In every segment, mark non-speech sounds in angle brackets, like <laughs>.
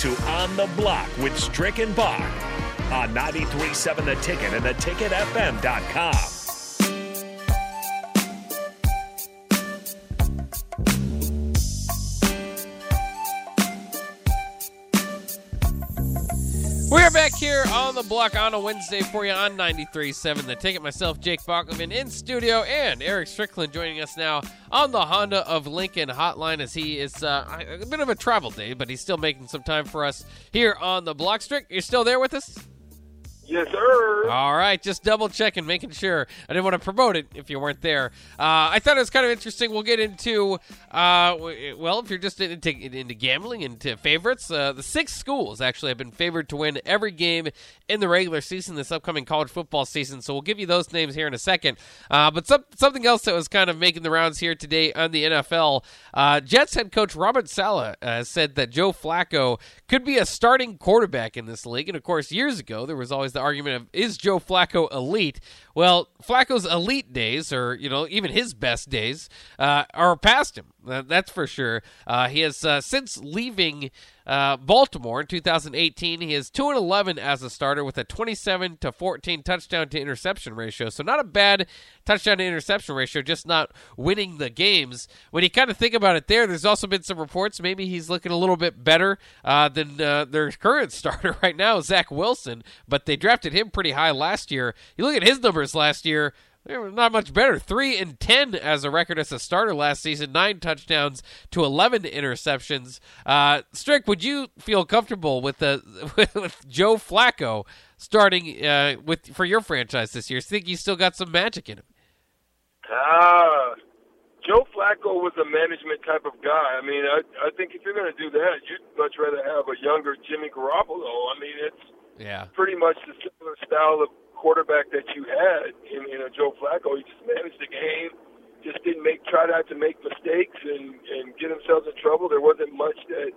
to On the Block with Strick and Bach on 93.7 The Ticket and theticketfm.com. back here on the block on a Wednesday for you on 93.7 The Ticket. Myself, Jake Bachman, in studio, and Eric Strickland joining us now on the Honda of Lincoln hotline as he is uh, a bit of a travel day, but he's still making some time for us here on the block. Strick, you're still there with us? Yes, sir. All right, just double checking, making sure. I didn't want to promote it if you weren't there. Uh, I thought it was kind of interesting. We'll get into, uh, well, if you're just into, into gambling, into favorites, uh, the six schools actually have been favored to win every game in the regular season this upcoming college football season. So we'll give you those names here in a second. Uh, but some, something else that was kind of making the rounds here today on the NFL uh, Jets head coach Robert Saleh uh, said that Joe Flacco could be a starting quarterback in this league. And of course, years ago, there was always the argument of is Joe Flacco elite? Well, Flacco's elite days, or you know, even his best days, uh, are past him. Uh, that's for sure. Uh, he has uh, since leaving uh, Baltimore in 2018. He is two and 11 as a starter with a 27 to 14 touchdown to interception ratio. So not a bad touchdown to interception ratio, just not winning the games. When you kind of think about it, there, there's also been some reports maybe he's looking a little bit better uh, than their current <laughs> starter right now, Zach Wilson. But they drafted him pretty high last year. You look at his numbers last year. They were not much better. Three and ten as a record as a starter last season. Nine touchdowns to eleven interceptions. Uh, Strick, would you feel comfortable with the with, <laughs> with Joe Flacco starting uh, with for your franchise this year? Think he's still got some magic in him? Ah, uh, Joe Flacco was a management type of guy. I mean, I I think if you're going to do that, you'd much rather have a younger Jimmy Garoppolo. I mean, it's yeah, pretty much the similar style of quarterback that you had in, in a Joe Flacco. He just managed the game, just didn't make try not to make mistakes and and get himself in trouble. There wasn't much that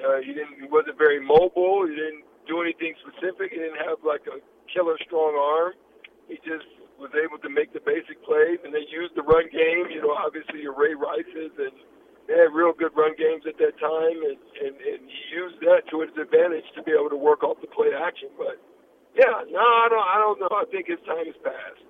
uh, he didn't. He wasn't very mobile. He didn't do anything specific. He didn't have like a killer strong arm. He just was able to make the basic plays, and they used the run game. You know, obviously your Ray Rices and they had real good run games at that time, and, and, and he used that to his advantage to be able to work off the play action. But yeah, no, I don't. I don't know. I think his time has passed.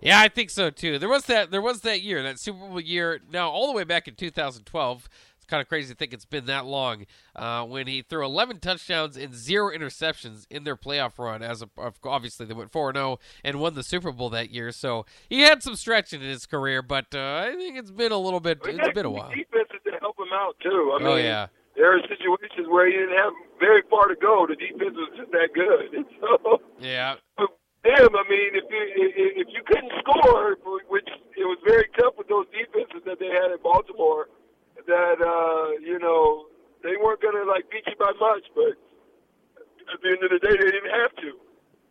Yeah, I think so too. There was that. There was that year, that Super Bowl year. Now, all the way back in 2012. It's kind of crazy to think it's been that long. Uh, when he threw 11 touchdowns and zero interceptions in their playoff run, as a, obviously they went 4 0 and won the Super Bowl that year. So he had some stretch in his career, but uh, I think it's been a little bit. It's been a while. Defenses to help him out too. I oh, mean, oh yeah there are situations where he didn't have very far to go. The defense was just that good. And <laughs> so, yeah. Him, I mean, if you if you couldn't score, which it was very tough with those defenses that they had in Baltimore, that uh, you know they weren't going to like beat you by much, but at the end of the day, they didn't have to.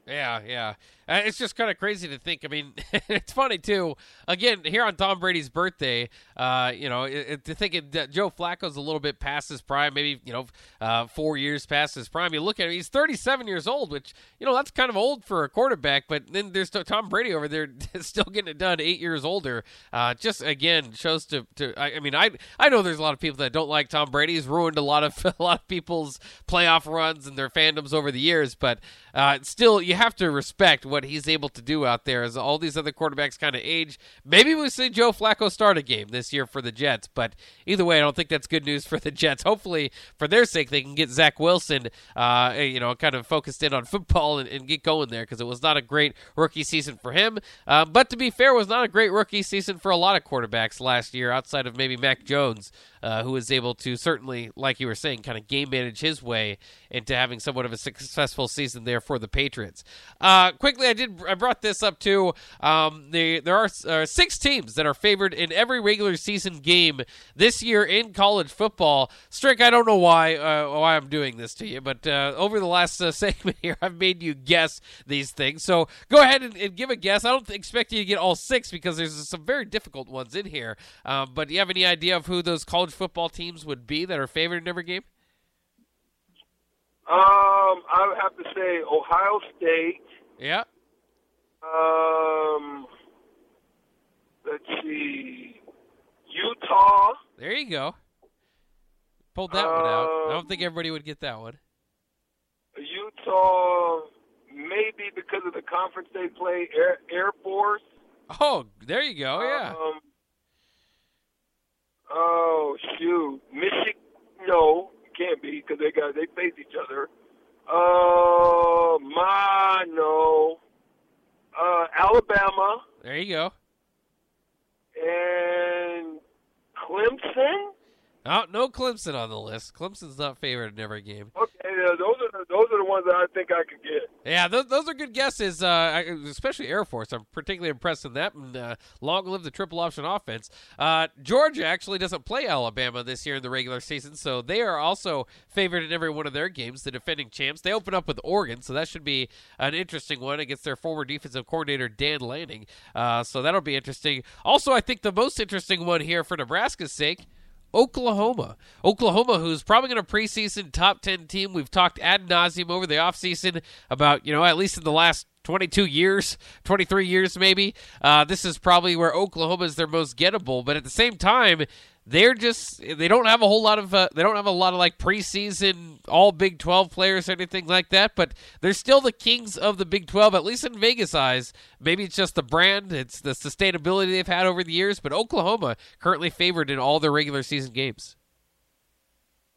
Yeah, yeah. Uh, it's just kind of crazy to think. I mean, <laughs> it's funny too. Again, here on Tom Brady's birthday, uh, you know, it, it, to think that Joe Flacco's a little bit past his prime, maybe you know, uh, four years past his prime. You look at him; he's 37 years old, which you know that's kind of old for a quarterback. But then there's Tom Brady over there, <laughs> still getting it done, eight years older. Uh, just again shows to, to I, I, mean, I I know there's a lot of people that don't like Tom Brady. He's ruined a lot of <laughs> a lot of people's playoff runs and their fandoms over the years, but uh, still, you have to respect what he's able to do out there as all these other quarterbacks kind of age. Maybe we see Joe Flacco start a game this year for the Jets, but either way, I don't think that's good news for the Jets. Hopefully, for their sake, they can get Zach Wilson, uh, you know, kind of focused in on football and, and get going there because it was not a great rookie season for him. Uh, but to be fair, it was not a great rookie season for a lot of quarterbacks last year outside of maybe Mac Jones uh, who was able to certainly, like you were saying, kind of game manage his way into having somewhat of a successful season there for the Patriots. Uh, quickly, I did I brought this up too. Um, the, there are uh, six teams that are favored in every regular season game this year in college football. Strick, I don't know why uh, why I'm doing this to you, but uh, over the last uh, <laughs> segment here, I've made you guess these things. So go ahead and, and, give a guess. I don't expect you to get all six because there's some very difficult ones in here. Um, but do you have any idea of who those college football teams would be that are favored in every game? Um, I would have to say Ohio State. Yeah. Um, let's see, Utah. There you go. Pulled that um, one out. I don't think everybody would get that one. Utah, maybe because of the conference they play, Air, Air Force. Oh, there you go. Yeah. Um, oh shoot, Michigan. No, can't be because they got they face each other. Uh, my no. Uh, Alabama there you go. and Clemson. Oh, no Clemson on the list. Clemson's not favored in every game. Okay, yeah, those are the, those are the ones that I think I could get. Yeah, those, those are good guesses, uh, especially Air Force. I'm particularly impressed with that. And uh, long live the triple option offense. Uh, Georgia actually doesn't play Alabama this year in the regular season, so they are also favored in every one of their games. The defending champs. They open up with Oregon, so that should be an interesting one against their former defensive coordinator Dan Lanning. Uh, so that'll be interesting. Also, I think the most interesting one here for Nebraska's sake. Oklahoma. Oklahoma, who's probably going to preseason top 10 team. We've talked ad nauseum over the offseason about, you know, at least in the last 22 years, 23 years maybe. Uh, this is probably where Oklahoma is their most gettable. But at the same time, they're just they don't have a whole lot of uh, they don't have a lot of like preseason all Big 12 players or anything like that but they're still the kings of the Big 12 at least in Vegas eyes maybe it's just the brand it's the sustainability they've had over the years but Oklahoma currently favored in all their regular season games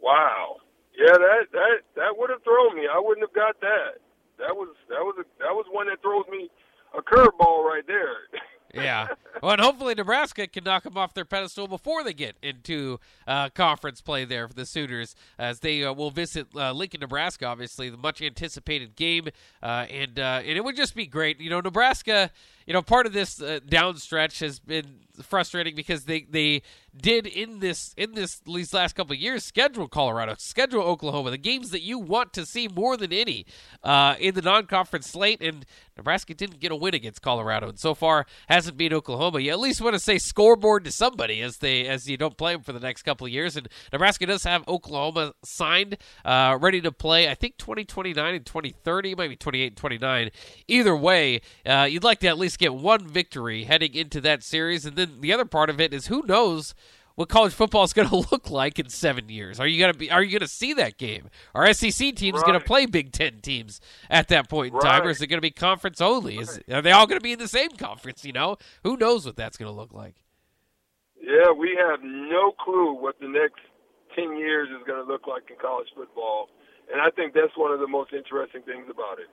Wow. Yeah, that that that would have thrown me. I wouldn't have got that. That was that was a, that was one that throws me a curveball right there. <laughs> yeah. Well, and hopefully Nebraska can knock them off their pedestal before they get into uh, conference play there for the Sooners, as they uh, will visit uh, Lincoln, Nebraska. Obviously, the much anticipated game, uh, and uh, and it would just be great. You know, Nebraska. You know, part of this uh, down stretch has been frustrating because they they did in this in this these last couple years schedule Colorado, schedule Oklahoma, the games that you want to see more than any uh, in the non-conference slate, and Nebraska didn't get a win against Colorado, and so far hasn't beat Oklahoma. You at least want to say scoreboard to somebody as they as you don't play them for the next couple years, and Nebraska does have Oklahoma signed, uh, ready to play. I think 2029 and 2030, maybe 28 and 29. Either way, uh, you'd like to at least get one victory heading into that series, and then the other part of it is who knows what college football is going <laughs> to look like in seven years. Are you going to be? Are you going to see that game? Are SEC teams going to play Big Ten teams at that point in time, or is it going to be conference only? Is are they all going to be in the same conference? You know, who knows what that's going to look like? yeah, we have no clue what the next ten years is going to look like in college football, and I think that's one of the most interesting things about it.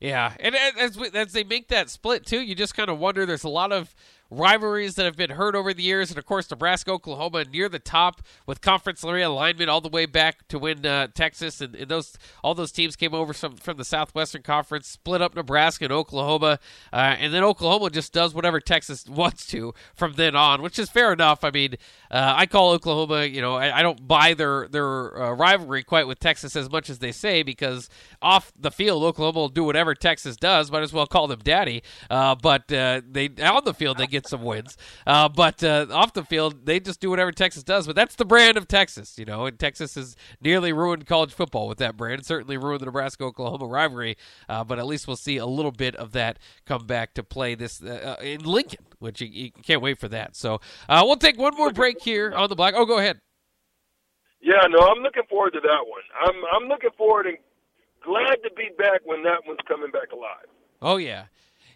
Yeah, and as we- as they make that split too, you just kind of wonder. There's a lot of rivalries that have been heard over the years, and of course, Nebraska, Oklahoma near the top with conference realignment all the way back to when uh, Texas and, and those all those teams came over from from the Southwestern Conference, split up Nebraska and Oklahoma, uh, and then Oklahoma just does whatever Texas <laughs> wants to from then on, which is fair enough. I mean, uh, I call Oklahoma, you know, I, I don't buy their their uh, rivalry quite with Texas as much as they say because off the field, Oklahoma will do whatever Texas does. Might as well call them daddy. Uh, but uh, they on the field they get some wins. Uh, but uh, off the field they just do whatever Texas does. But that's the brand of Texas, you know. And Texas has nearly ruined college football with that brand. Certainly ruined the Nebraska Oklahoma rivalry. Uh, but at least we'll see a little bit of that come back to play this uh, in Lincoln, which you, you can't wait for that. So uh, we'll take one more break here on the block. Oh, go ahead. Yeah, no, I'm looking forward to that one. I'm I'm looking forward and glad to be back when that one's coming back alive. Oh yeah,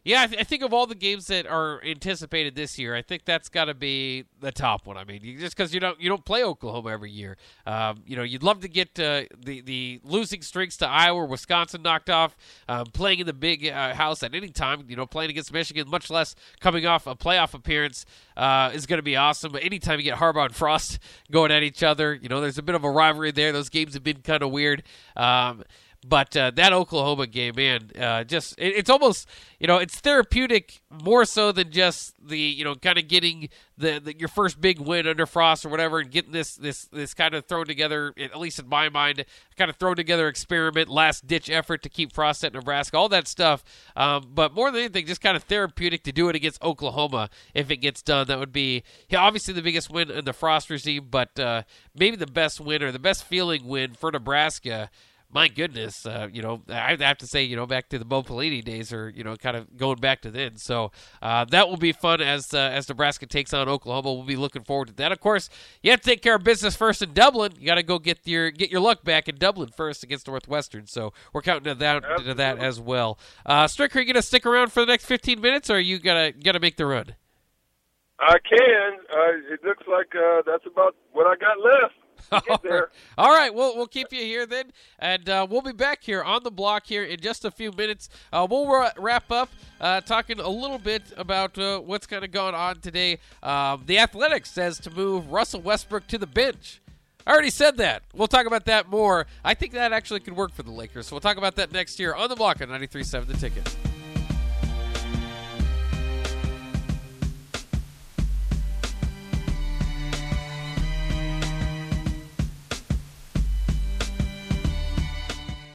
yeah. I, th- I think of all the games that are anticipated this year, I think that's got to be the top one. I mean, you, just because you don't you don't play Oklahoma every year, um, you know, you'd love to get uh, the the losing streaks to Iowa, Wisconsin knocked off, um, playing in the big uh, house at any time. You know, playing against Michigan, much less coming off a playoff appearance, uh, is going to be awesome. But anytime you get Harbaugh and Frost <laughs> going at each other, you know, there's a bit of a rivalry there. Those games have been kind of weird. Um, but uh, that Oklahoma game, man, uh, just it, it's almost you know it's therapeutic more so than just the you know kind of getting the, the your first big win under Frost or whatever, and getting this this this kind of thrown together, at least in my mind, kind of thrown together experiment, last ditch effort to keep Frost at Nebraska, all that stuff. Um, but more than anything, just kind of therapeutic to do it against Oklahoma if it gets done. That would be yeah, obviously the biggest win in the Frost regime, but uh, maybe the best win or the best feeling win for Nebraska my goodness, uh, you know, I have to say, you know, back to the Bo Pelini days, or you know, kind of going back to then. So uh, that will be fun as uh, as Nebraska takes on Oklahoma. We'll be looking forward to that. Of course, you have to take care of business first in Dublin. You got to go get your get your luck back in Dublin first against Northwestern. So we're counting down to that as well. Uh, Strick, are you going to stick around for the next 15 minutes, or are you gonna gonna make the run? I can. Uh, it looks like uh, that's about what I got left. <laughs> All right, we'll we'll keep you here then, and uh, we'll be back here on the block here in just a few minutes. Uh, we'll ra- wrap up uh, talking a little bit about uh, what's kind of going on today. Um, the Athletics says to move Russell Westbrook to the bench. I already said that. We'll talk about that more. I think that actually could work for the Lakers. So we'll talk about that next year on the block on 93.7 The Ticket.